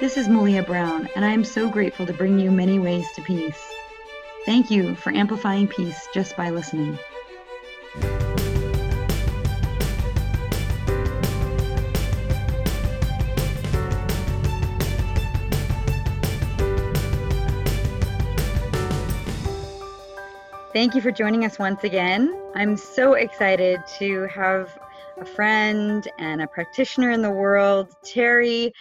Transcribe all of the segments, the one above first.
This is Malia Brown, and I am so grateful to bring you many ways to peace. Thank you for amplifying peace just by listening. Thank you for joining us once again. I'm so excited to have a friend and a practitioner in the world, Teri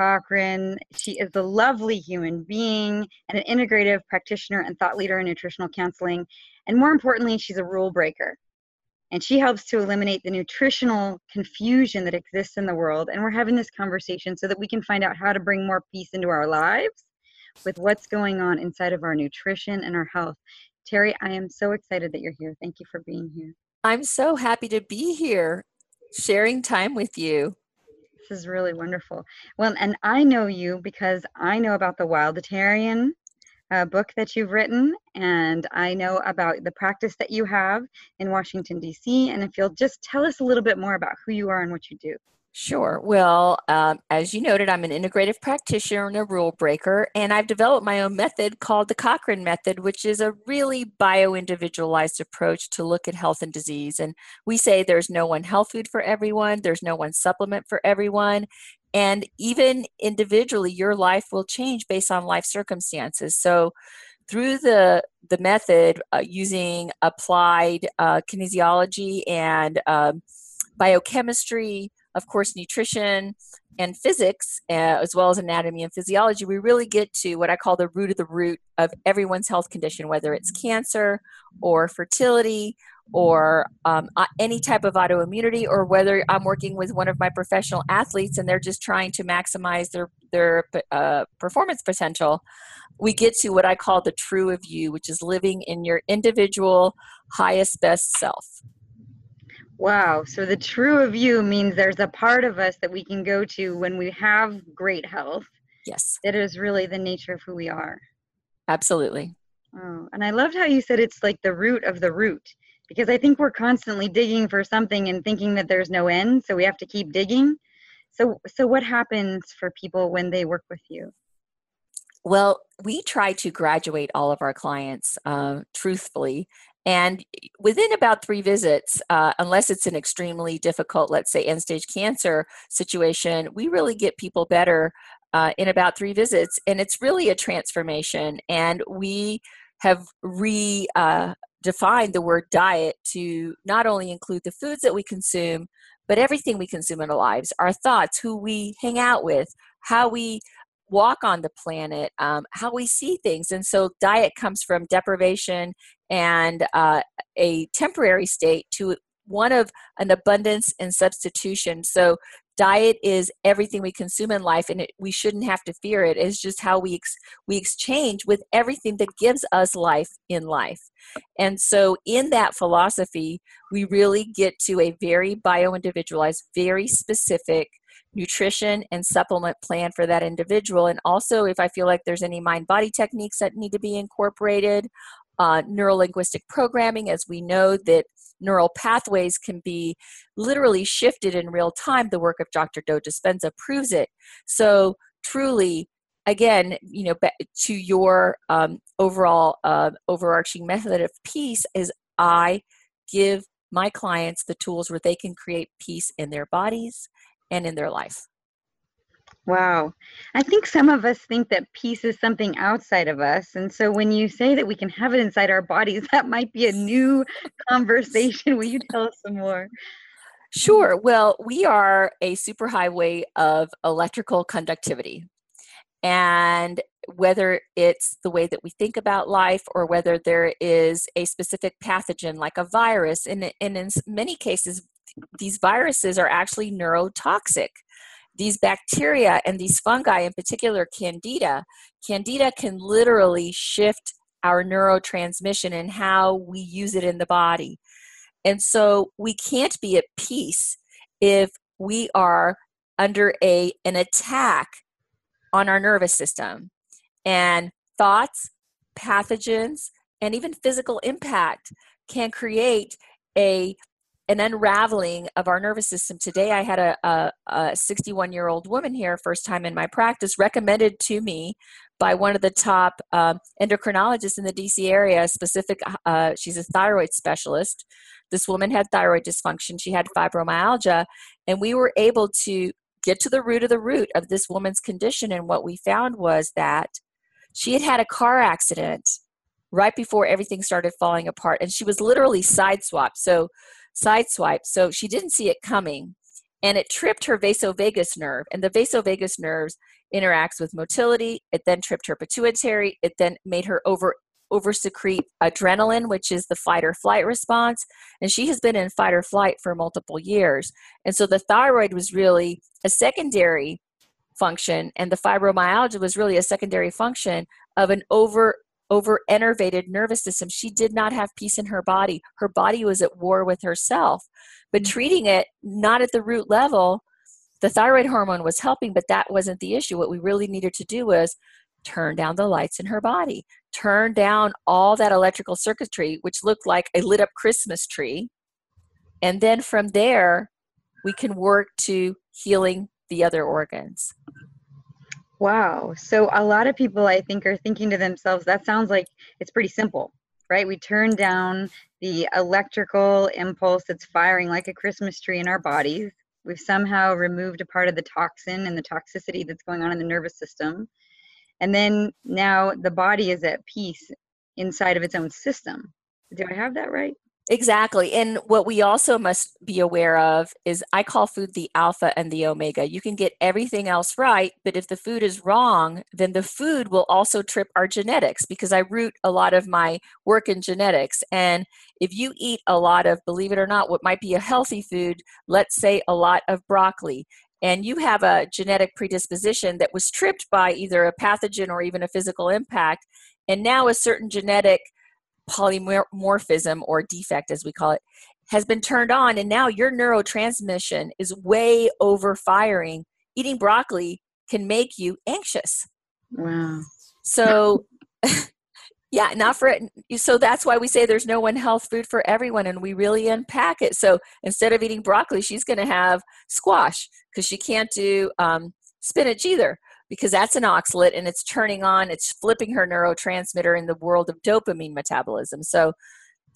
Cochrane. She is a lovely human being and an integrative practitioner and thought leader in nutritional counseling. And more importantly, she's a rule breaker. And she helps to eliminate the nutritional confusion that exists in the world. And we're having this conversation so that we can find out how to bring more peace into our lives with what's going on inside of our nutrition and our health. Teri, I am so excited that you're here. Thank you for being here. I'm so happy to be here sharing time with you. This is really wonderful. Well, and I know you because I know about the Wildatarian uh, book that you've written, and I know about the practice that you have in Washington, D.C. And if you'll just tell us a little bit more about who you are and what you do. Sure. Well, um, as you noted, I'm an integrative practitioner and a rule breaker, and I've developed my own method called the Cochrane Method, which is a really bio individualized approach to look at health and disease. And we say there's no one health food for everyone, there's no one supplement for everyone. And even individually, your life will change based on life circumstances. So, through the the method uh, using applied uh, kinesiology and um, biochemistry, of course, nutrition and physics, uh, as well as anatomy and physiology, we really get to what I call the root of the root of everyone's health condition, whether it's cancer or fertility or um, any type of autoimmunity, or whether I'm working with one of my professional athletes and they're just trying to maximize their their uh, performance potential. We get to what I call the true of you, which is living in your individual highest best self. Wow. So the true of you means there's a part of us that we can go to when we have great health. Yes. That is really the nature of who we are. Absolutely. Oh, and I loved how you said it's like the root of the root because I think we're constantly digging for something and thinking that there's no end, so we have to keep digging. So so what happens for people when they work with you? Well, we try to graduate all of our clients uh, truthfully and within about three visits, uh, unless it's an extremely difficult, let's say, end stage cancer situation, we really get people better uh, in about three visits. And it's really a transformation. And we have redefined uh, the word diet to not only include the foods that we consume, but everything we consume in our lives our thoughts, who we hang out with, how we walk on the planet, um, how we see things. And so, diet comes from deprivation and uh, a temporary state to one of an abundance and substitution. So, diet is everything we consume in life, and it, we shouldn't have to fear it. It's just how we ex- we exchange with everything that gives us life in life. And so, in that philosophy, we really get to a very bio individualized, very specific nutrition and supplement plan for that individual. And also, if I feel like there's any mind body techniques that need to be incorporated, uh, neuro linguistic programming, as we know that neural pathways can be literally shifted in real time. The work of Dr. Joe Dispenza proves it. So, truly, again, you know, to your um, overall uh, overarching method of peace is I give my clients the tools where they can create peace in their bodies and in their life. Wow. I think some of us think that peace is something outside of us. And so when you say that we can have it inside our bodies, that might be a new conversation. Will you tell us some more? Sure. Well, we are a superhighway of electrical conductivity. And whether it's the way that we think about life or whether there is a specific pathogen like a virus, and, and in many cases, these viruses are actually neurotoxic. These bacteria and these fungi, in particular candida, candida can literally shift our neurotransmission and how we use it in the body. And so we can't be at peace if we are under a an attack on our nervous system. And thoughts, pathogens, and even physical impact can create a an unraveling of our nervous system. Today, I had a, a 61 year old woman here, first time in my practice, recommended to me by one of the top um, endocrinologists in the DC area. Specific, uh, she's a thyroid specialist. This woman had thyroid dysfunction. She had fibromyalgia, and we were able to get to the root of the root of this woman's condition. And what we found was that she had had a car accident right before everything started falling apart, and she was literally sideswiped. So, sideswiped. So she didn't see it coming, and it tripped her vasovagus nerve. And the vasovagus nerves interacts with motility. It then tripped her pituitary. It then made her over over secrete adrenaline, which is the fight or flight response. And she has been in fight or flight for multiple years. And so the thyroid was really a secondary function, and the fibromyalgia was really a secondary function of an over over enervated nervous system. She did not have peace in her body. Her body was at war with herself. But mm. treating it not at the root level the thyroid hormone was helping, but that wasn't the issue. What we really needed to do was turn down the lights in her body, turn down all that electrical circuitry, which looked like a lit up Christmas tree. And then from there, we can work to healing the other organs. Wow. So a lot of people, I think, are thinking to themselves, that sounds like it's pretty simple, right? We turn down the electrical impulse that's firing like a Christmas tree in our bodies We've somehow removed a part of the toxin and the toxicity that's going on in the nervous system. And then now the body is at peace inside of its own system. Do I have that right? Exactly. And what we also must be aware of is I call food the alpha and the omega. You can get everything else right, but if the food is wrong, then the food will also trip our genetics because I root a lot of my work in genetics. And if you eat a lot of, believe it or not, what might be a healthy food, let's say a lot of broccoli, and you have a genetic predisposition that was tripped by either a pathogen or even a physical impact, and now a certain genetic polymorphism or defect, as we call it, has been turned on, and now your neurotransmission is way over firing. Eating broccoli can make you anxious. Wow. So, yeah, not for it. So that's why we say there's no one health food for everyone, and we really unpack it. So instead of eating broccoli, she's going to have squash because she can't do um, spinach either because that's an oxalate and it's turning on, it's flipping her neurotransmitter in the world of dopamine metabolism. So,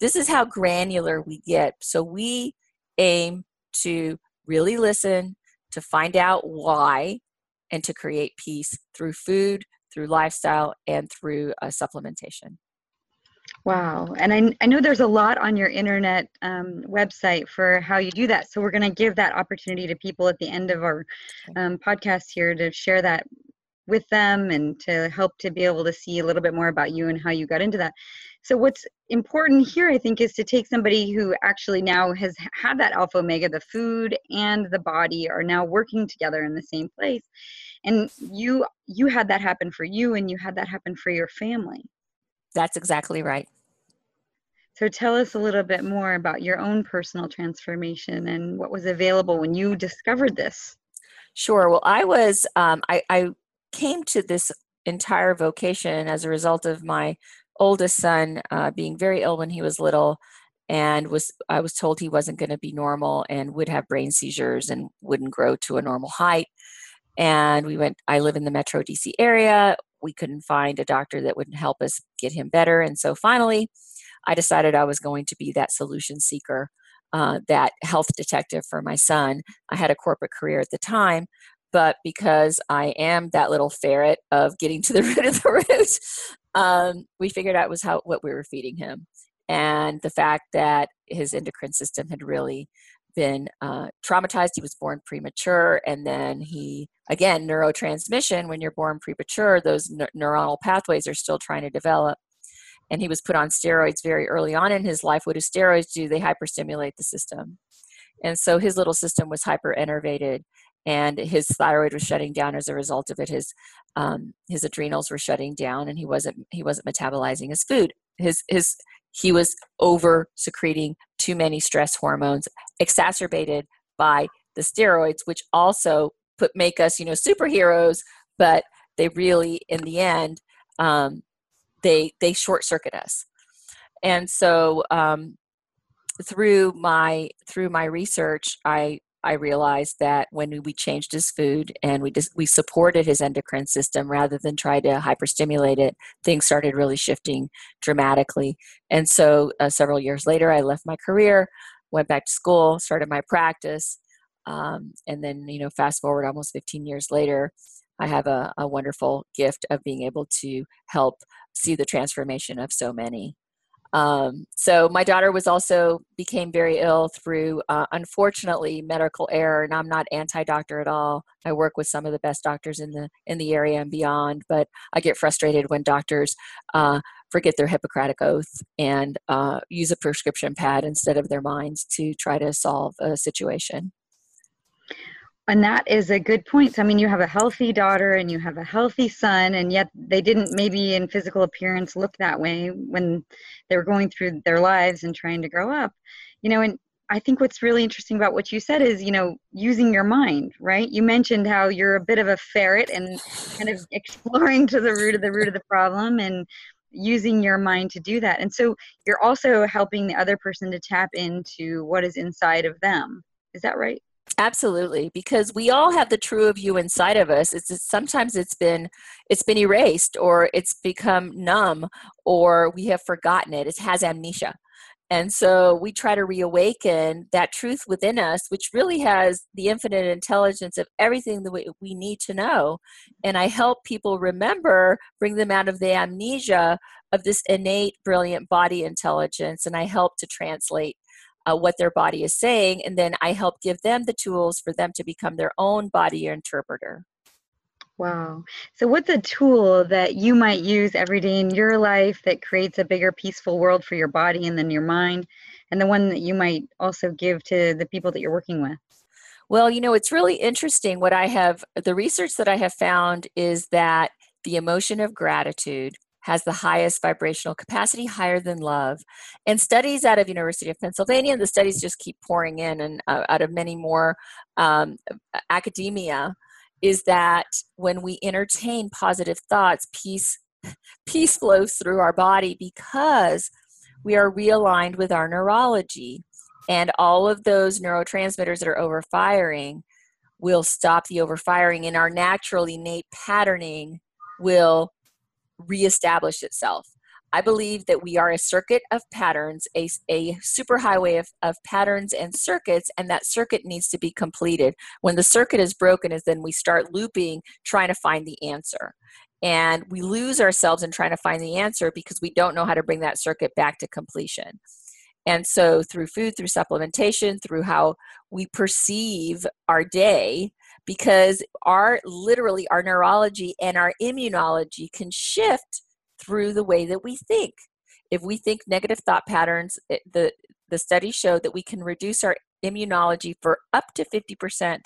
this is how granular we get. So, we aim to really listen, to find out why, and to create peace through food, through lifestyle, and through uh, supplementation. Wow. And I, I know there's a lot on your internet um, website for how you do that. So we're going to give that opportunity to people at the end of our um, podcast here to share that with them and to help to be able to see a little bit more about you and how you got into that. So what's important here I think is to take somebody who actually now has had that alpha omega the food and the body are now working together in the same place. And you you had that happen for you and you had that happen for your family. That's exactly right. So tell us a little bit more about your own personal transformation and what was available when you discovered this. Sure. Well, I was um, I, I came to this entire vocation as a result of my oldest son uh, being very ill when he was little and was i was told he wasn't going to be normal and would have brain seizures and wouldn't grow to a normal height and we went i live in the metro dc area we couldn't find a doctor that would help us get him better and so finally i decided i was going to be that solution seeker uh, that health detective for my son i had a corporate career at the time but because I am that little ferret of getting to the root of the root, um, we figured out was how what we were feeding him, and the fact that his endocrine system had really been uh, traumatized. He was born premature, and then he again neurotransmission. When you're born premature, those ne- neuronal pathways are still trying to develop. And he was put on steroids very early on in his life. What do steroids do? They hyperstimulate the system, and so his little system was hyper innervated and his thyroid was shutting down as a result of it. His um, his adrenals were shutting down, and he wasn't he wasn't metabolizing his food. His his he was over secreting too many stress hormones, exacerbated by the steroids, which also put make us you know superheroes, but they really in the end um, they they short circuit us. And so um, through my through my research, I I realized that when we changed his food and we just we supported his endocrine system rather than try to hyperstimulate it, things started really shifting dramatically. And so, uh, several years later, I left my career, went back to school, started my practice, um, and then you know, fast forward almost 15 years later, I have a, a wonderful gift of being able to help see the transformation of so many. Um, so my daughter was also became very ill through, uh, unfortunately, medical error. And I'm not anti-doctor at all. I work with some of the best doctors in the in the area and beyond. But I get frustrated when doctors uh, forget their Hippocratic oath and uh, use a prescription pad instead of their minds to try to solve a situation. And that is a good point. So, I mean, you have a healthy daughter and you have a healthy son, and yet they didn't maybe in physical appearance look that way when they were going through their lives and trying to grow up. You know, and I think what's really interesting about what you said is, you know, using your mind, right? You mentioned how you're a bit of a ferret and kind of exploring to the root of the root of the problem and using your mind to do that. And so you're also helping the other person to tap into what is inside of them. Is that right? Absolutely because we all have the true of you inside of us. It's, it's, sometimes it's been it's been erased or it's become numb or we have forgotten it. It has amnesia. And so we try to reawaken that truth within us which really has the infinite intelligence of everything that we need to know. And i help people remember bring them out of the amnesia of this innate brilliant body intelligence and i help to translate uh, what their body is saying, and then I help give them the tools for them to become their own body interpreter. Wow. So, what's a tool that you might use every day in your life that creates a bigger, peaceful world for your body and then your mind, and the one that you might also give to the people that you're working with? Well, you know, it's really interesting. What I have, the research that I have found is that the emotion of gratitude has the highest vibrational capacity higher than love. And studies out of university of pennsylvania the studies just keep pouring in and uh, out of many more um, academia is that when we entertain positive thoughts peace peace flows through our body because we are realigned with our neurology. And all of those neurotransmitters that are overfiring will stop the overfiring and our natural innate patterning will reestablish itself. I believe that we are a circuit of patterns, a, a superhighway of, of patterns and circuits, and that circuit needs to be completed. When the circuit is broken, is then we start looping trying to find the answer. And we lose ourselves in trying to find the answer because we don't know how to bring that circuit back to completion. And so, through food, through supplementation, through how we perceive our day, because our literally our neurology and our immunology can shift through the way that we think. If we think negative thought patterns it, the the studies show that we can reduce our immunology for up to 50%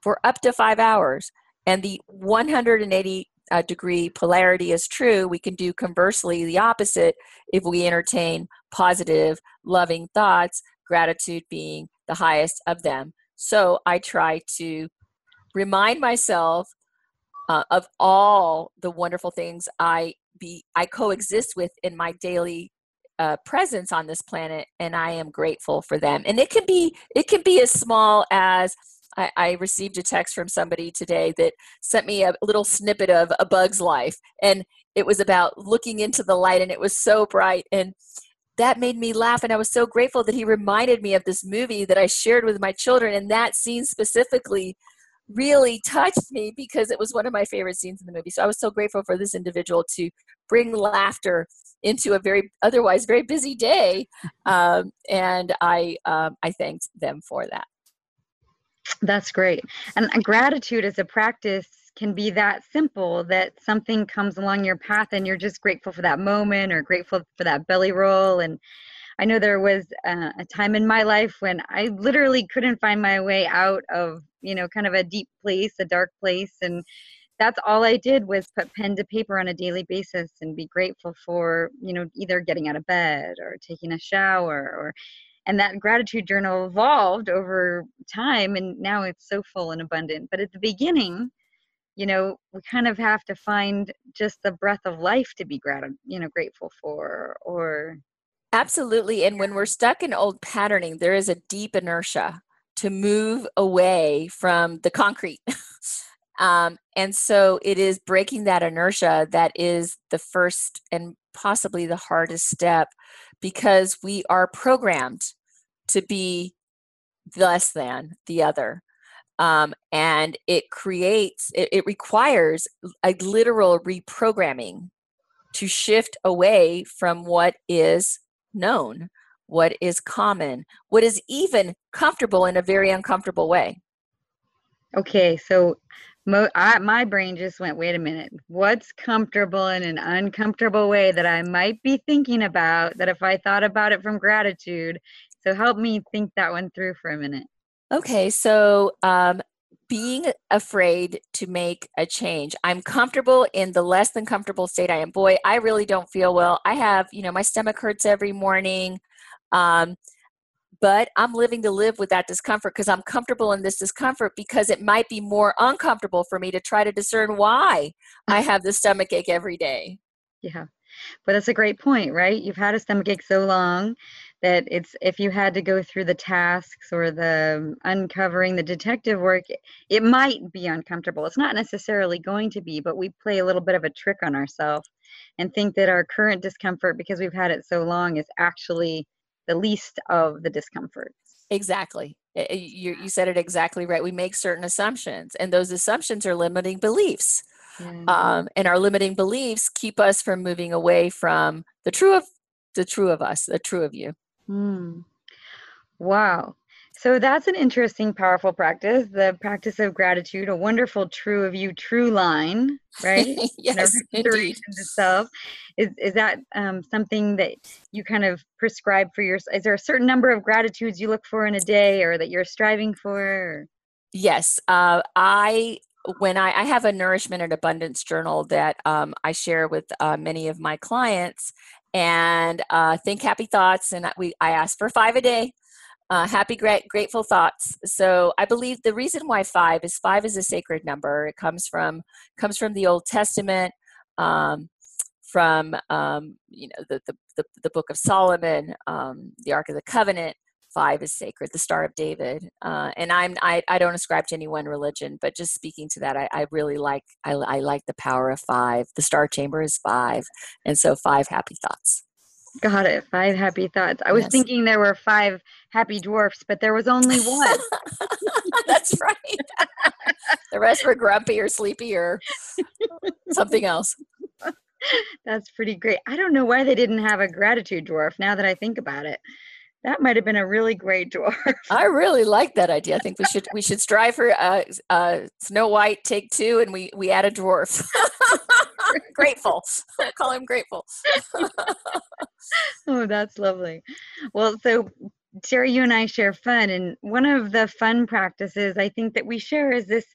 for up to 5 hours. And the 180 uh, degree polarity is true. We can do conversely the opposite if we entertain positive loving thoughts gratitude being the highest of them. So i try to remind myself uh, of all the wonderful things I be I coexist with in my daily uh, presence on this planet, and I am grateful for them. And it can be it can be as small as I, I received a text from somebody today that sent me a little snippet of a bug's life, and it was about looking into the light, and it was so bright and that made me laugh and i was so grateful that he reminded me of this movie that i shared with my children and that scene specifically really touched me because it was one of my favorite scenes in the movie. So I was so grateful for this individual to bring laughter into a very otherwise very busy day, um, and I um, I thanked them for that. That's great. And gratitude as a practice can be that simple that something comes along your path and you're just grateful for that moment or grateful for that belly roll and I know there was uh, a time in my life when I literally couldn't find my way out of, you know, kind of a deep place, a dark place. And that's all I did was put pen to paper on a daily basis and be grateful for, you know, either getting out of bed or taking a shower or, and that gratitude journal evolved over time and now it's so full and abundant. But at the beginning, you know, we kind of have to find just the breath of life to be grat- you know, grateful for or Absolutely. And when we're stuck in old patterning, there is a deep inertia to move away from the concrete. um, and so it is breaking that inertia that is the first and possibly the hardest step because we are programmed to be less than the other. Um, and it creates, it, it requires a literal reprogramming to shift away from what is known, what is common, what is even comfortable in a very uncomfortable way. Okay, so mo- I, my brain just went, wait a minute, what's comfortable in an uncomfortable way that I might be thinking about that if I thought about it from gratitude? So help me think that one through for a minute. Okay, so um, being afraid to make a change. I'm comfortable in the less than comfortable state I am. Boy, I really don't feel well. I have, you know, my stomach hurts every morning. Um, but I'm living to live with that discomfort because I'm comfortable in this discomfort because it might be more uncomfortable for me to try to discern why I have the stomach ache every day. Yeah. But that's a great point, right? You've had a stomach ache so long that it's if you had to go through the tasks or the uncovering the detective work it might be uncomfortable. It's not necessarily going to be but we play a little bit of a trick on ourselves and think that our current discomfort because we've had it so long is actually the least of the discomforts. Exactly. You, you said it exactly right. We make certain assumptions and those assumptions are limiting beliefs yeah. um, and our limiting beliefs keep us from moving away from the true of the true of us the true of you Mm. Wow. So that's an interesting, powerful practice. The practice of gratitude, a wonderful true of you, true line, right? yes, indeed. Self. Is is that um, something that you kind of prescribe for yourself? Is there a certain number of gratitudes you look for in a day, or that you're striving for? Yes, uh, I when I, I, have a nourishment and abundance journal that um, I share with uh, many of my clients, and uh, think happy thoughts. And we I ask for five a day. Uh, happy, grateful thoughts. So I believe the reason why five is five is a sacred number. It comes from comes from the Old Testament, um, from um, you know the, the, the the Book of Solomon, um, the Ark of the Covenant, five is sacred, the Star of David. Uh, and I'm I, I don't ascribe to any one religion, but just speaking to that, I, I really like I, I like the power of five. The Star Chamber is five, and so five happy thoughts. Got it. Five happy thoughts. I was yes. thinking there were five happy dwarfs, but there was only one. That's right. the rest were grumpy or sleepy or something else. That's pretty great. I don't know why they didn't have a gratitude dwarf now that I think about it that might have been a really great dwarf. I really like that idea. I think we should we should strive for uh, uh, Snow White take two, and we we add a dwarf. grateful. Call him grateful. oh, that's lovely. Well, so Teri, you and I share fun, and one of the fun practices I think that we share is this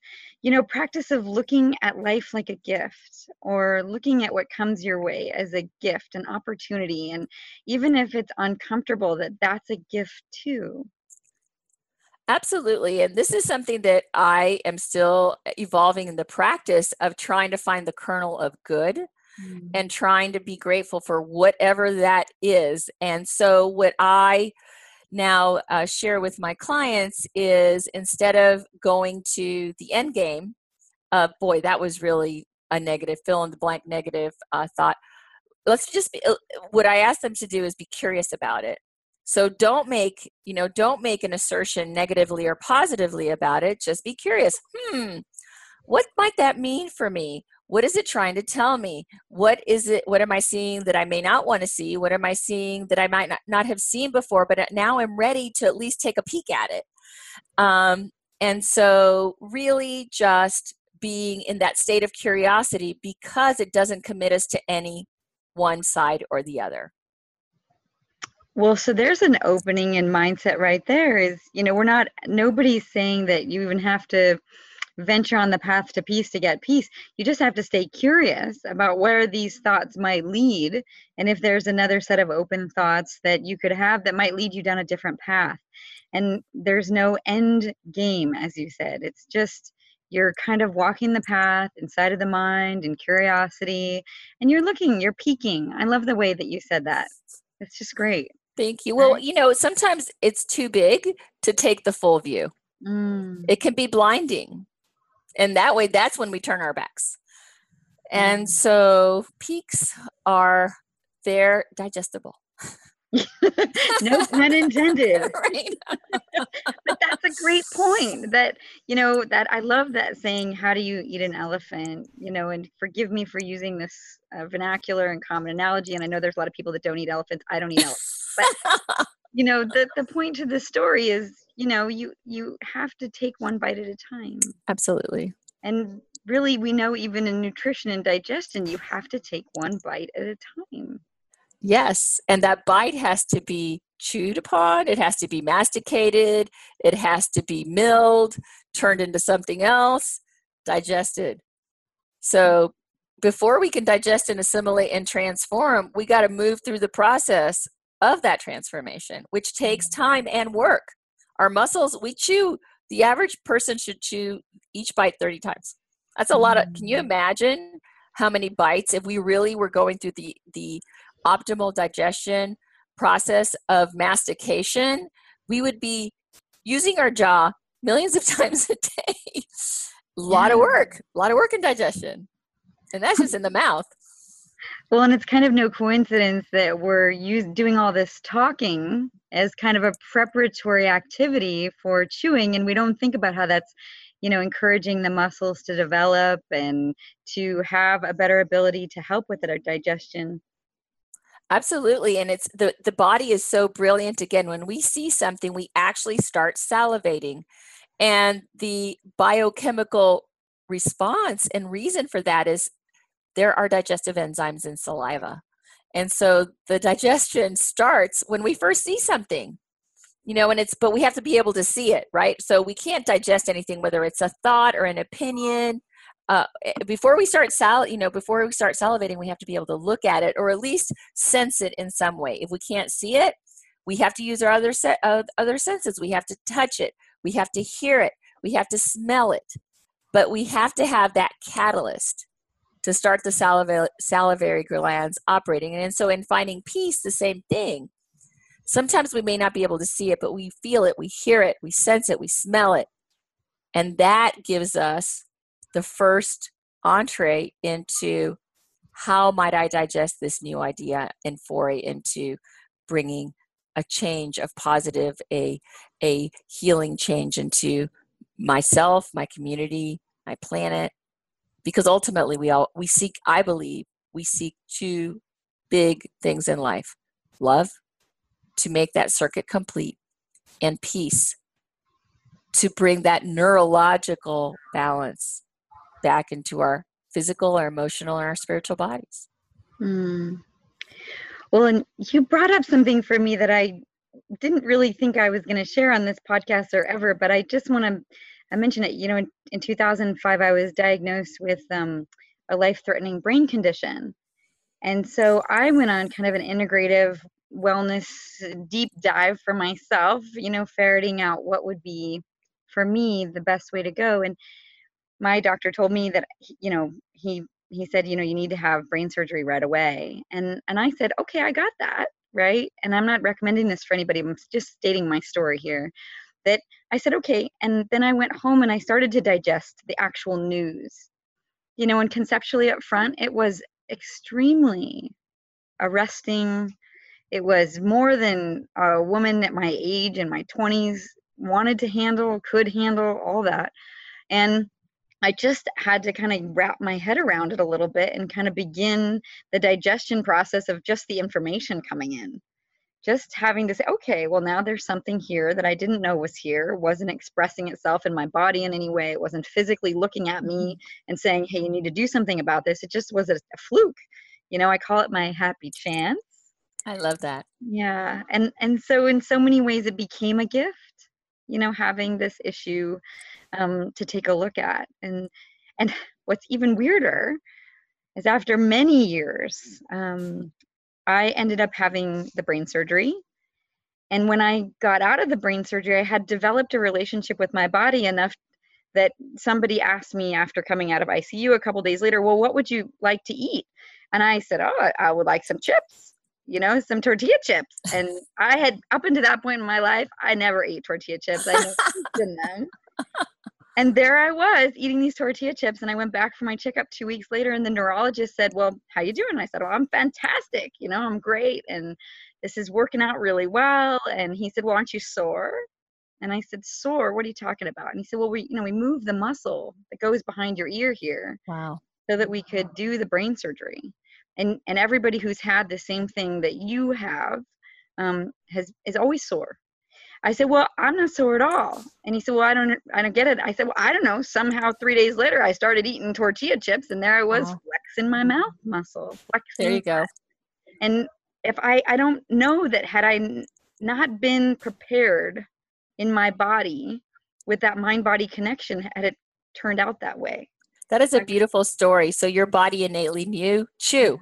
you know, practice of looking at life like a gift or looking at what comes your way as a gift, an opportunity. And even if it's uncomfortable, that that's a gift too. Absolutely. And this is something that I am still evolving in the practice of trying to find the kernel of good mm. and trying to be grateful for whatever that is. And so, what I now uh, share with my clients is instead of going to the end game, uh, boy, that was really a negative, fill in the blank negative uh, thought. Let's just be, uh, what I ask them to do is be curious about it. So don't make, you know, don't make an assertion negatively or positively about it. Just be curious. Hmm, what might that mean for me? What is it trying to tell me? What is it what am i seeing that i may not want to see? What am i seeing that i might not, not have seen before but now i'm ready to at least take a peek at it. Um, and so really just being in that state of curiosity because it doesn't commit us to any one side or the other. Well, so there's an opening in mindset right there is, you know, we're not, nobody's saying that you even have to venture on the path to peace to get peace. You just have to stay curious about where these thoughts might lead. And if there's another set of open thoughts that you could have that might lead you down a different path. And there's no end game, as you said. It's just you're kind of walking the path inside of the mind and curiosity and you're looking you're peeking i love the way that you said that It's just great. Thank you. Well, you know, sometimes it's too big to take the full view. Mm. It can be blinding. And that way, that's when we turn our backs. And Mm. so peaks are, they're digestible. no pun intended. right? but that's a great point that you know that i love that saying how do you eat an elephant you know and forgive me for using this uh, vernacular and common analogy and i know there's a lot of people that don't eat elephants i don't eat elephants but you know the, the point to the story is you know you you have to take one bite at a time Absolutely. and really we know even in nutrition and digestion you have to take one bite at a time Yes. And that bite has to be chewed upon, it has to be masticated, it has to be milled, turned into something else, digested. So before we can digest and assimilate and transform, we got to move through the process of that transformation, which takes mm-hmm. time and work. Our muscles, we chew, the average person should chew each bite 30 times. That's a lot of, can you Mm. imagine how many bites if we really were going through the, the optimal digestion process of mastication, we would be using our jaw millions of times a day. a lot of work, a lot of work in digestion. And that's just in the mouth. Well, and it's kind of no coincidence that we're use, doing all this talking as kind of a preparatory activity for chewing, and we don't think about how that's, you know, encouraging the muscles to develop and to have a better ability to help with our digestion. Absolutely. And it's the, the body is so brilliant. Again, when we see something, we actually start salivating. And the biochemical response and reason for that is there are digestive enzymes in saliva. And so the digestion starts when we first see something. You know, and it's, but we have to be able to see it, right? So we can't digest anything, whether it's a thought or an opinion uh, eh, before we start sal you know before we start salivating we have to be able to look at it or at least sense it in some way if we can't see it we have to use our other set uh, other senses we have to touch it we have to hear it we have to smell it but we have to have that catalyst to start the saliva- salivary glands operating. And so in finding peace the same thing. Sometimes we may not be able to see it but we feel it we hear it we sense it we smell it. And that gives us the first entree into how might I digest this new idea and foray into bringing a change of positive, a, a healing change into myself, my community, my planet. Because ultimately we all we seek, I believe, we seek two big things in life. Love to make that circuit complete and peace to bring that neurological balance back into our physical, our emotional, and our spiritual bodies. Mm. Well, and you brought up something for me that I didn't really think I was going to share on this podcast or ever, but I just want to I mentioned it. You know, in, in 2005, I was diagnosed with um, a life threatening brain condition. And so I went on kind of an integrative wellness deep dive for myself, you know, ferreting out what would be for me the best way to go. And my doctor told me that you know he he said you know you need to have brain surgery right away and and i said okay i got that right and i'm not recommending this for anybody i'm just stating my story here that i said okay and then i went home and i started to digest the actual news. You know and conceptually up front it was extremely arresting. It was more than a woman at my age in my 20s wanted to handle could handle all that. And I just had to kind of wrap my head around it a little bit and kind of begin the digestion process of just the information coming in. Just having to say, okay, well, now there's something here that I didn't know was here, wasn't expressing itself in my body in any way. It wasn't physically looking at me and saying, hey, you need to do something about this. It just was a, a fluke. You know, I call it my happy chance. I love that. Yeah. And and so in so many ways it became a gift, you know, having this issue um, to take a look at. And and what's even weirder is after many years, um, I ended up having the brain surgery. And when I got out of the brain surgery, I had developed a relationship with my body enough that somebody asked me after coming out of ICU a couple days later, well, what would you like to eat? And I said, oh, I would like some chips. you know, some tortilla chips. And I had, up until that point in my life, I never ate tortilla chips. I never in them. And there I was eating these tortilla chips. And I went back for my checkup two weeks later. And the neurologist said, Well, how you doing? And I said, Well, I'm fantastic. You know, I'm great. And this is working out really well. And he said, Well, aren't you sore? And I said, Sore? What are you talking about? And he said, Well, we, you know, we moved the muscle that goes behind your ear here. Wow. So that we could do the brain surgery and and everybody who's had the same thing that you have um, has is always sore. I said, well, I'm not sore at all. And he said, well, I don't, I don't get it. I said, well, I don't know. Somehow, three days later, I started eating tortilla chips, and there I was oh. flexing my mouth muscle. Flexing. There you go. And if I, I don't know that had I not been prepared in my body with that mind-body connection, had it turned out that way. That is a beautiful story. So your body innately knew chew,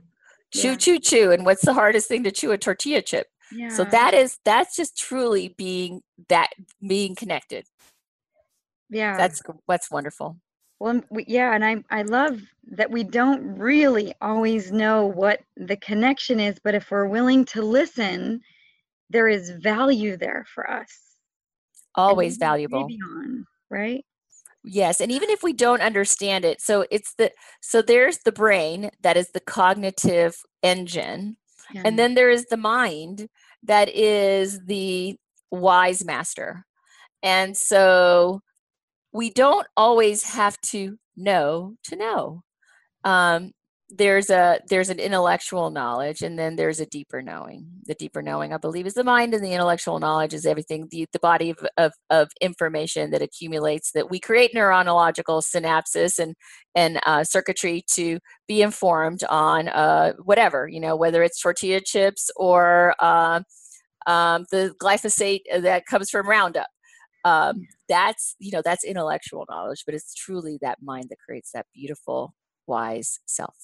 chew, yeah. chew, chew. And what's the hardest thing to chew? A tortilla chip. Yeah. So that is that's just truly being that being connected. Yeah. That's that's wonderful. Well, yeah, and I I love that we don't really always know what the connection is, but if we're willing to listen, there is value there for us. Always valuable. On, right? Yes, and even if we don't understand it, so it's the so there's the brain that is the cognitive engine, yeah. and then there is the mind that is the wise master. And so we don't always have to know to know. Um, there's a there's an intellectual knowledge and then there's a deeper knowing. The deeper knowing i believe is the mind and the intellectual knowledge is everything. The, the body of, of, of information that accumulates that we create neuronological synapses and and uh, circuitry to be informed on uh, whatever you know whether it's tortilla chips or uh, um, the glyphosate that comes from roundup. Um, that's you know that's intellectual knowledge but it's truly that mind that creates that beautiful wise self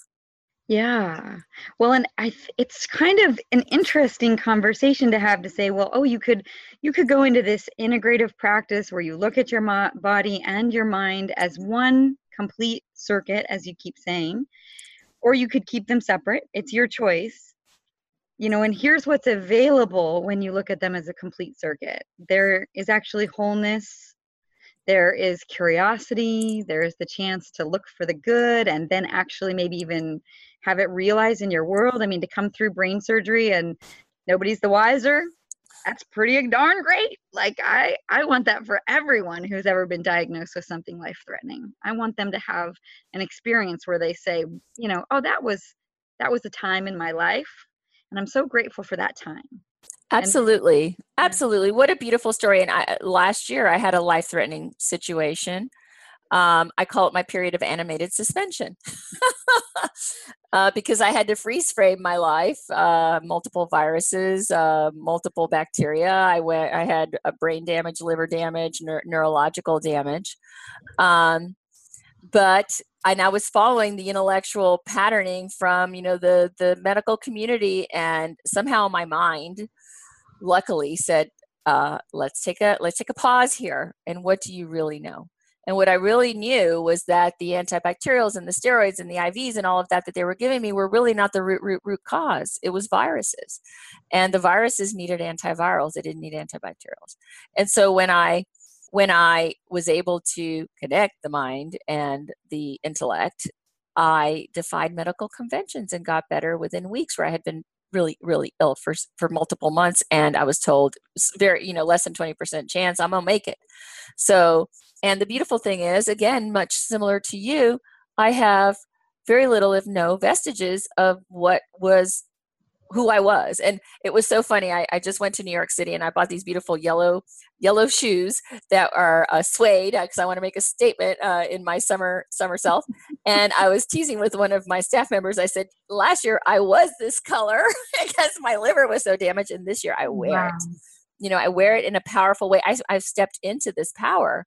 yeah. Well, and I th- it's kind of an interesting conversation to have to say, well, oh, you could you could go into this integrative practice where you look at your mo- body and your mind as one complete circuit as you keep saying, or you could keep them separate. It's your choice. You know, and here's what's available when you look at them as a complete circuit. There is actually wholeness there is curiosity there's the chance to look for the good and then actually maybe even have it realized in your world. I mean, to come through brain surgery and nobody's the wiser, that's pretty darn great. Like I, I want that for everyone who's ever been diagnosed with something life threatening. I want them to have an experience where they say, you know, oh, that was that was a time in my life, and I'm so grateful for that time. Absolutely, and, absolutely. What a beautiful story. And I, last year, I had a life threatening situation um, I call it my period of animated suspension uh, because I had to freeze frame my life. Uh, multiple viruses, uh, multiple bacteria. I went. I had brain damage, liver damage, neurological damage. Um, but and I was following the intellectual patterning from you know the the medical community, and somehow my mind, luckily, said, uh, "Let's take a let's take a pause here. And what do you really know?" And what I really knew was that the antibacterials and the steroids and the IVs and all of that that they were giving me were really not the root, root, root cause. It was viruses. And the viruses needed antivirals, they didn't need antibacterials. And so when I when I was able to connect the mind and the intellect, I defied medical conventions and got better within weeks where I had been really really ill for for multiple months and i was told very you know less than 20% chance i'm gonna make it. So and the beautiful thing is, again, much similar to you, I have very little, if no, vestiges of what was who I was. And it was so funny. I, I just went to New York City and I bought these beautiful yellow yellow shoes that are uh, suede because I want to make a statement uh, in my summer summer self. and I was teasing with one of my staff members. I said, last year I was this color because my liver was so damaged, and this year I wear wow. it. You know, I wear it in a powerful way. I, I've stepped into this power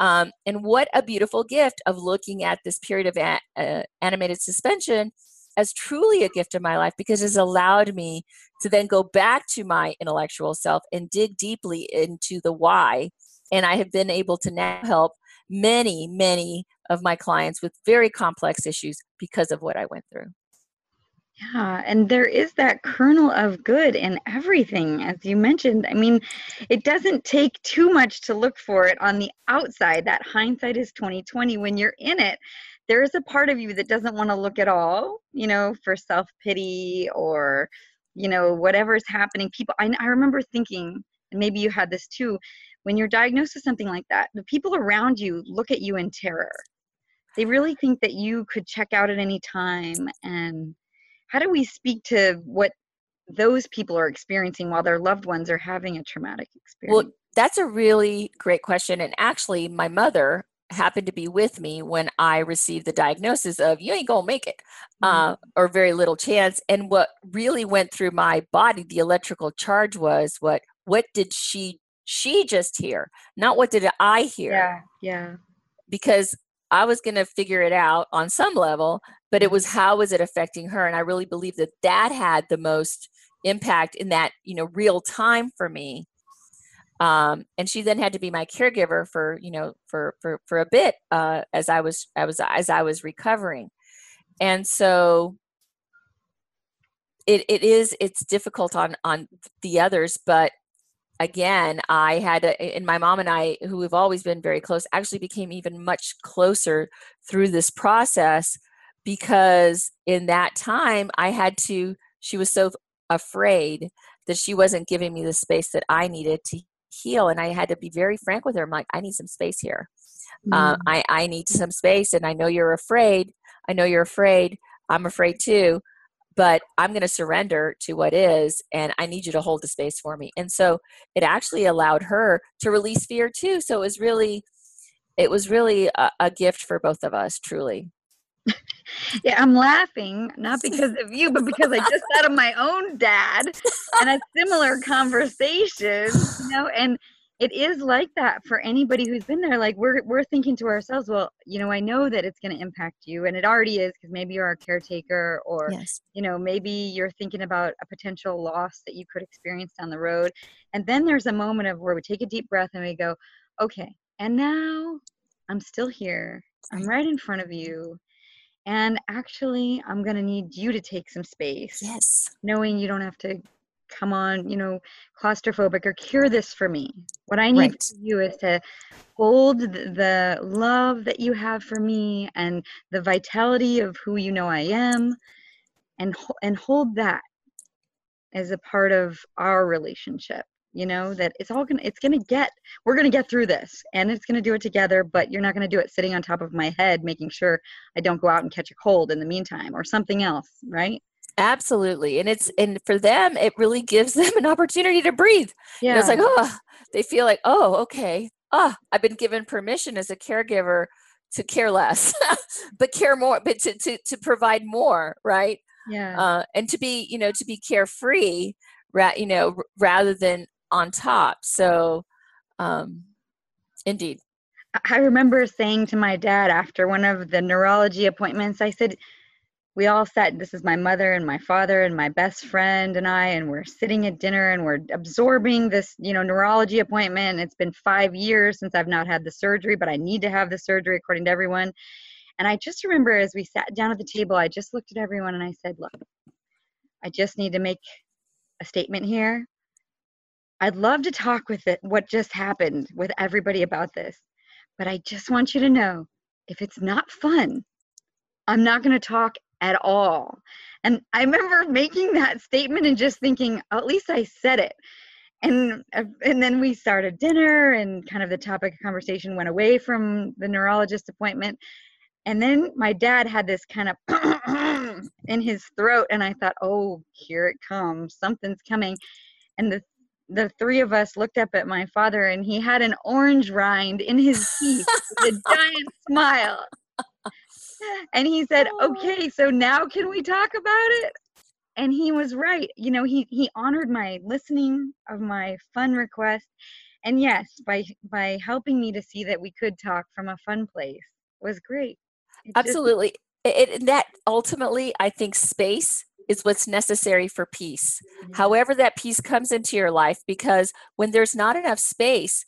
um, and what a beautiful gift of looking at this period of a- uh, animated suspension as truly a gift in my life because it's allowed me to then go back to my intellectual self and dig deeply into the why. And I have been able to now help many, many of my clients with very complex issues because of what I went through. Yeah, and there is that kernel of good in everything, as you mentioned. I mean, it doesn't take too much to look for it on the outside. That hindsight is 2020. When you're in it, there is a part of you that doesn't want to look at all, you know, for self-pity or, you know, whatever's happening. People I, I remember thinking, and maybe you had this too, when you're diagnosed with something like that, the people around you look at you in terror. They really think that you could check out at any time and how do we speak to what those people are experiencing while their loved ones are having a traumatic experience? Well, that's a really great question. And actually, my mother happened to be with me when I received the diagnosis of you ain't gonna make it, mm-hmm. uh, or very little chance. And what really went through my body, the electrical charge was what what did she she just hear, not what did I hear? Yeah, yeah. Because I was to figure it out on some level, but it was how was it affecting her? And I really believe that that had the most impact in that, you know, real time for me. Um, and she then had to be my caregiver for, you know, for, for, for a bit, uh, as I was, I was, as I was recovering. And so it, it is, it's difficult on, on the others, but again, I had, a, and my mom and I, who have always been very close, actually became even much closer through this process because in that time I had to, she was so afraid that she wasn't giving me the space that I needed to heal. And I had to be very frank with her. I'm like, I need some space here. Mm. Uh, I, I need some space. And I know you're afraid. I know you're afraid. I'm afraid too but I'm going to surrender to what is, and I need you to hold the space for me. And so it actually allowed her to release fear too. So it was really, it was really a, a gift for both of us, truly. yeah, I'm laughing not because of you, but because I just thought of my own dad and a similar conversation, you know, and it is like that for anybody who's been there like we're we're thinking to ourselves well you know i know that it's going to impact you and it already is because maybe you're a caretaker or yes. you know maybe you're thinking about a potential loss that you could experience down the road and then there's a moment of where we take a deep breath and we go okay and now i'm still here. I'm right in front of you and actually i'm going to need you to take some space yes knowing you don't have to come on, you know, claustrophobic or cure this for me. What I need right. for you is to hold the love that you have for me and the vitality of who you know I am and and hold that as a part of our relationship you know that it's all gonna it's gonna get we're gonna get through this and it's gonna do it together but you're not gonna do it sitting on top of my head making sure i don't go out and catch a cold in the meantime or something else right Absolutely. And it's and for them it really gives them an opportunity to breathe. Yeah. it's like, oh, they feel like, oh, okay. Oh, I've been given permission as a caregiver to care less, but care more, but to, to, to provide more, right? Yeah. Uh, and to be, you know, to be carefree, ra- you know, rather than on top. So, um, indeed. I remember saying to my dad after one of the neurology appointments, I said, we all sat this is my mother and my father and my best friend and i and we're sitting at dinner and we're absorbing this you know neurology appointment it's been five years since i've not had the surgery but i need to have the surgery according to everyone and i just remember as we sat down at the table i just looked at everyone and i said look i just need to make a statement here i'd love to talk with it what just happened with everybody about this but i just want you to know if it's not fun i'm not going to talk at all. And I remember making that statement and just thinking, oh, at least I said it. And uh, and then we started dinner and kind of the topic of conversation went away from the neurologist appointment. And then my dad had this kind of in his throat and I thought, "Oh, here it comes. Something's coming." And the the three of us looked up at my father and he had an orange rind in his teeth with a giant smile and he said, oh. "Okay, so now can we talk about it?" And he was right. You know, he he honored my listening of my fun request, and yes, by by helping me to see that we could talk from a fun place was great. It Absolutely. Just, it, that ultimately, I think space is what's necessary for peace. Mm-hmm. However, that peace comes into your life, because when there's not enough space,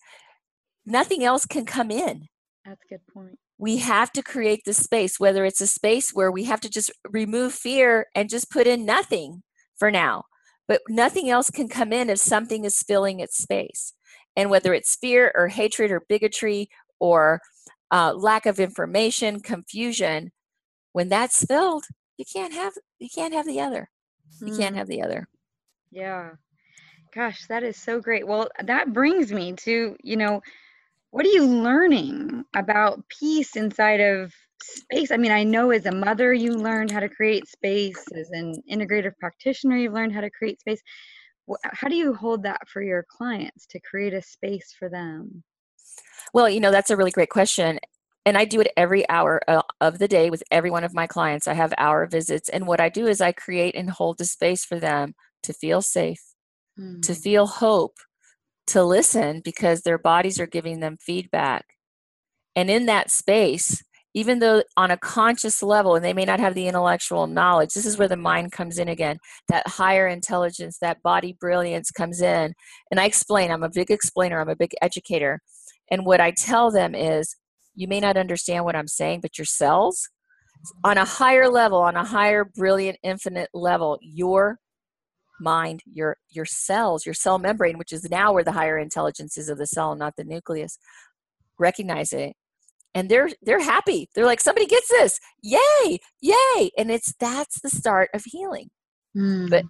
nothing else can come in. That's a good point we have to create the space, whether it's a space where we have to just remove fear and just put in nothing for now. But nothing else can come in if something is filling its space. And whether it's fear or hatred or bigotry or uh, lack of information, confusion, when that's filled, you can't have you can't have the other. You can't hmm. have the other. Yeah. Gosh, that is so great. Well, that brings me to, you know, what are you learning about peace inside of space? I mean, I know as a mother, you learned how to create space. As an integrative practitioner, you've learned how to create space. How do you hold that for your clients to create a space for them? Well, you know, that's a really great question. And I do it every hour uh, of the day with every one of my clients. I have hour visits. And what I do is I create and hold a space for them to feel safe, mm. to feel hope, to listen because their bodies are giving them feedback. And in that space, even though on a conscious level, and they may not have the intellectual knowledge, this is where the mind comes in again. That higher intelligence, that body brilliance comes in. And I explain, I'm a big explainer, I'm a big educator. And what I tell them is, you may not understand what I'm saying, but your cells, on a higher level, on a higher, brilliant, infinite level, your mind, your your cells, your cell membrane, which is now where the higher intelligence is of the cell, not the nucleus, recognize it. And they're they're happy. They're like, somebody gets this. Yay, yay. And it's that's the start of healing. Mm. But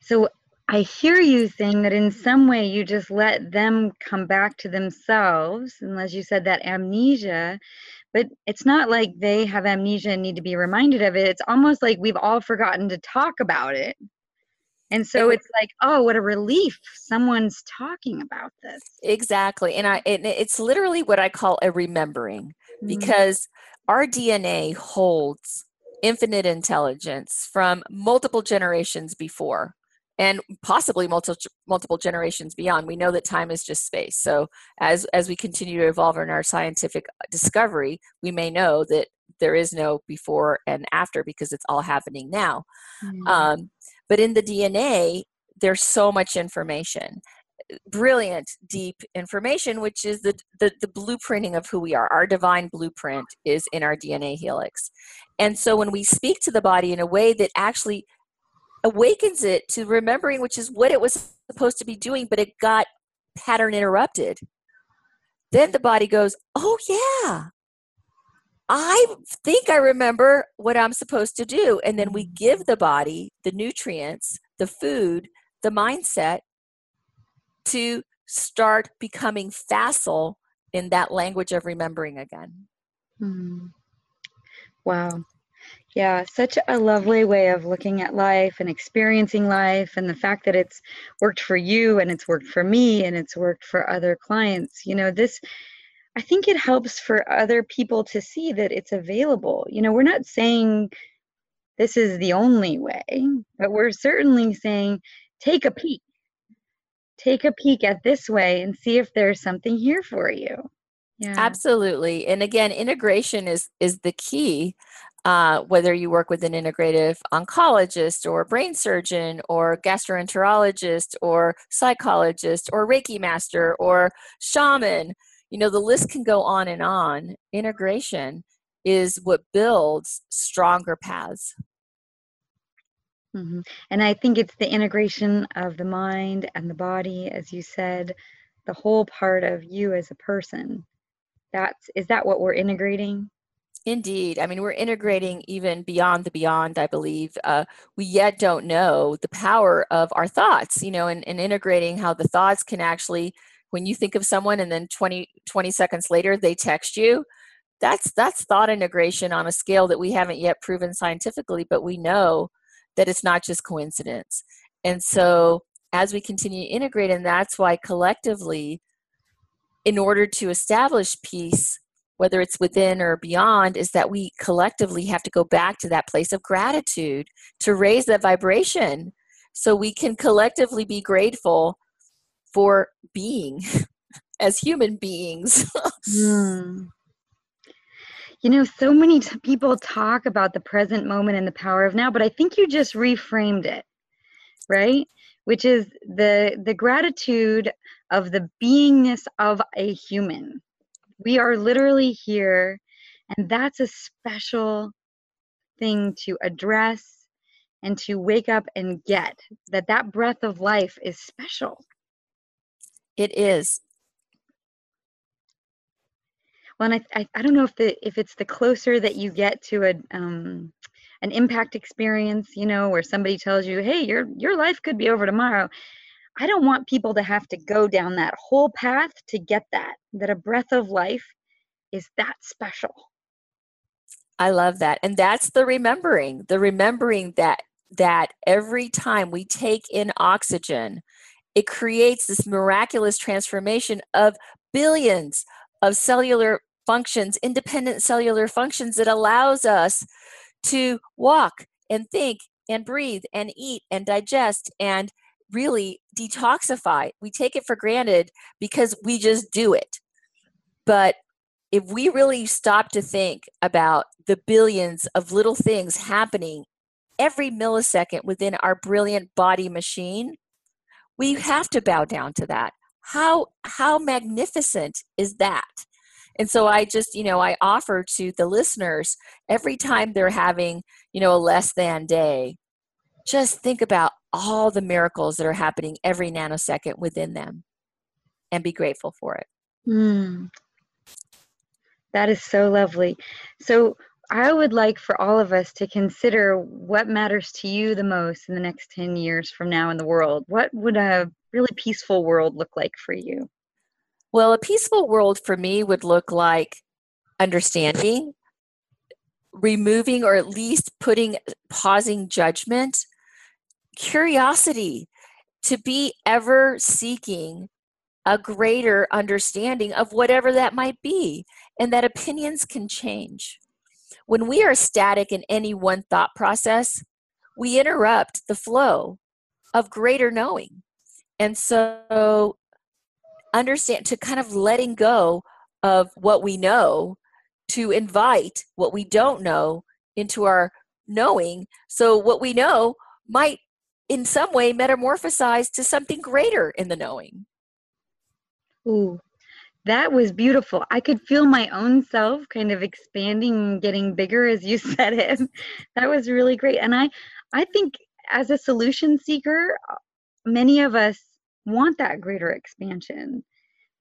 so I hear you saying that in some way you just let them come back to themselves, as you said, that amnesia but it's not like they have amnesia and need to be reminded of it. It's almost like we've all forgotten to talk about it. And so it's like oh what a relief someone's talking about this. Exactly. And i it, it's literally what i call a remembering mm-hmm. because our dna holds infinite intelligence from multiple generations before and possibly multiple multiple generations beyond. We know that time is just space. So as as we continue to evolve in our scientific uh, discovery, we may know that there is no before and after because it's all happening now. Mm-hmm. Um, but in the DNA, there's so much information brilliant deep information which is the, the the blueprinting of who we are our divine blueprint is in our dna helix and so when we speak to the body in a way that actually awakens it to remembering, which is what it was supposed to be doing, but it got pattern interrupted. Then the body goes, Oh, yeah, I think I remember what I'm supposed to do. And then we give the body the nutrients, the food, the mindset to start becoming facile in that language of remembering again. Mm. Wow. Yeah, such a lovely way of looking at life and experiencing life, and the fact that it's worked for you and it's worked for me and it's worked for other clients. You know, this, I think it helps for other people to see that it's available. You know, we're not saying this is the only way, but we're certainly saying take a peek. Take a peek at this way and see if there's something here for you. Yeah. Absolutely. And again, integration is is the key uh, whether you work with an integrative oncologist or brain surgeon or gastroenterologist or psychologist or Reiki master or shaman, you know, the list can go on and on. Integration is what builds stronger paths. Mm-hmm. And I think it's the integration of the mind and the body, as you said, the whole part of you as a person. That's is that what we're integrating? Indeed. I mean, we're integrating even beyond the beyond, I believe. Uh, we yet don't know the power of our thoughts, you know, and, and integrating how the thoughts can actually, when you think of someone and then 20, 20 seconds later they text you, that's that's thought integration on a scale that we haven't yet proven scientifically, but we know that it's not just coincidence. And so as we continue to integrate, and that's why collectively, in order to establish peace, whether it's within or beyond, is that we collectively have to go back to that place of gratitude to raise that vibration so we can collectively be grateful for being as human beings. mm. You know, so many t- people talk about the present moment and the power of now, but I think you just reframed it, right? which is the the gratitude of the beingness of a human. We are literally here, and that's a special thing to address and to wake up and get that that breath of life is special. It is. Well, and I, I, I don't know if the if it's the closer that you get to a um, an impact experience, you know, where somebody tells you, "Hey, your your life could be over tomorrow." I don't want people to have to go down that whole path to get that. That a breath of life is that special. I love that. And that's the remembering, the remembering that that every time we take in oxygen, it creates this miraculous transformation of billions of cellular functions, independent cellular functions that allows us to walk and think and breathe and eat and digest and really detoxify. We take it for granted because we just do it. But if we really stop to think about the billions of little things happening every millisecond within our brilliant body machine, we have to bow down to that. How how magnificent is that? And so I just, you know, I offer to the listeners every time they're having, you know, a less than day, just think about all the miracles that are happening every nanosecond within them and be grateful for it. Mm. That is so lovely. So I would like for all of us to consider what matters to you the most in the next 10 years from now in the world. What would a really peaceful world look like for you? Well, a peaceful world for me would look like understanding, removing or at least putting, pausing judgment, curiosity, to be ever seeking a greater understanding of whatever that might be, and that opinions can change. When we are static in any one thought process, we interrupt the flow of greater knowing. And so, understand to kind of letting go of what we know to invite what we don't know into our knowing. So, what we know might in some way metamorphosize to something greater in the knowing. Ooh, that was beautiful. I could feel my own self kind of expanding and getting bigger as you said it. That was really great. And I I think as a solution seeker, uh, many of us want that greater expansion.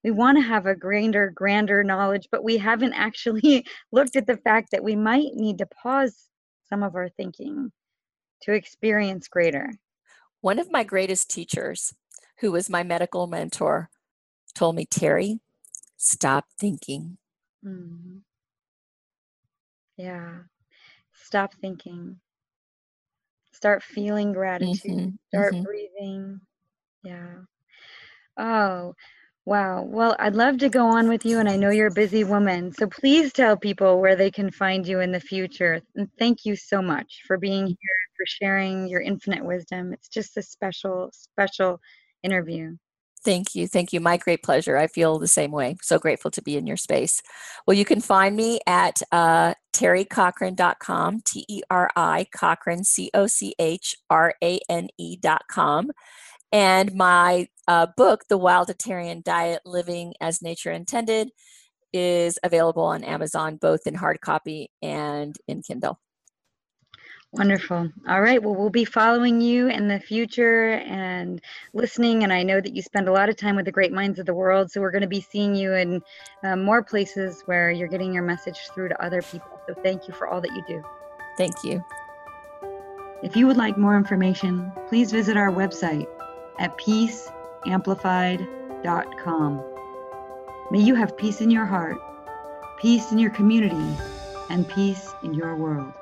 We want to have a grander, grander knowledge, but we haven't actually looked at the fact that we might need to pause some of our thinking to experience greater. One of my greatest teachers, who was my medical mentor, told me, Teri, stop thinking. Mm-hmm. Yeah. Stop thinking. Start feeling gratitude. Mm-hmm. Start mm-hmm. breathing. Yeah. Oh, wow. Well, I'd love to go on with you, and I know you're a busy woman. So please tell people where they can find you in the future. And thank you so much for being here, for sharing your infinite wisdom. It's just a special, special interview. Thank you. Thank you. My great pleasure. I feel the same way. So grateful to be in your space. Well, you can find me at uh, tericochrane.com, T E R I, Cochrane, C O C H R A N E.com. And my uh, book, The Wildatarian Diet Living as Nature Intended, is available on Amazon, both in hard copy and in Kindle. Wonderful. All right. Well, we'll be following you in the future and listening. And I know that you spend a lot of time with the great minds of the world. So we're going to be seeing you in uh, more places where you're getting your message through to other people. So thank you for all that you do. Thank you. If you would like more information, please visit our website at peaceamplified.com. May you have peace in your heart, peace in your community, and peace in your world.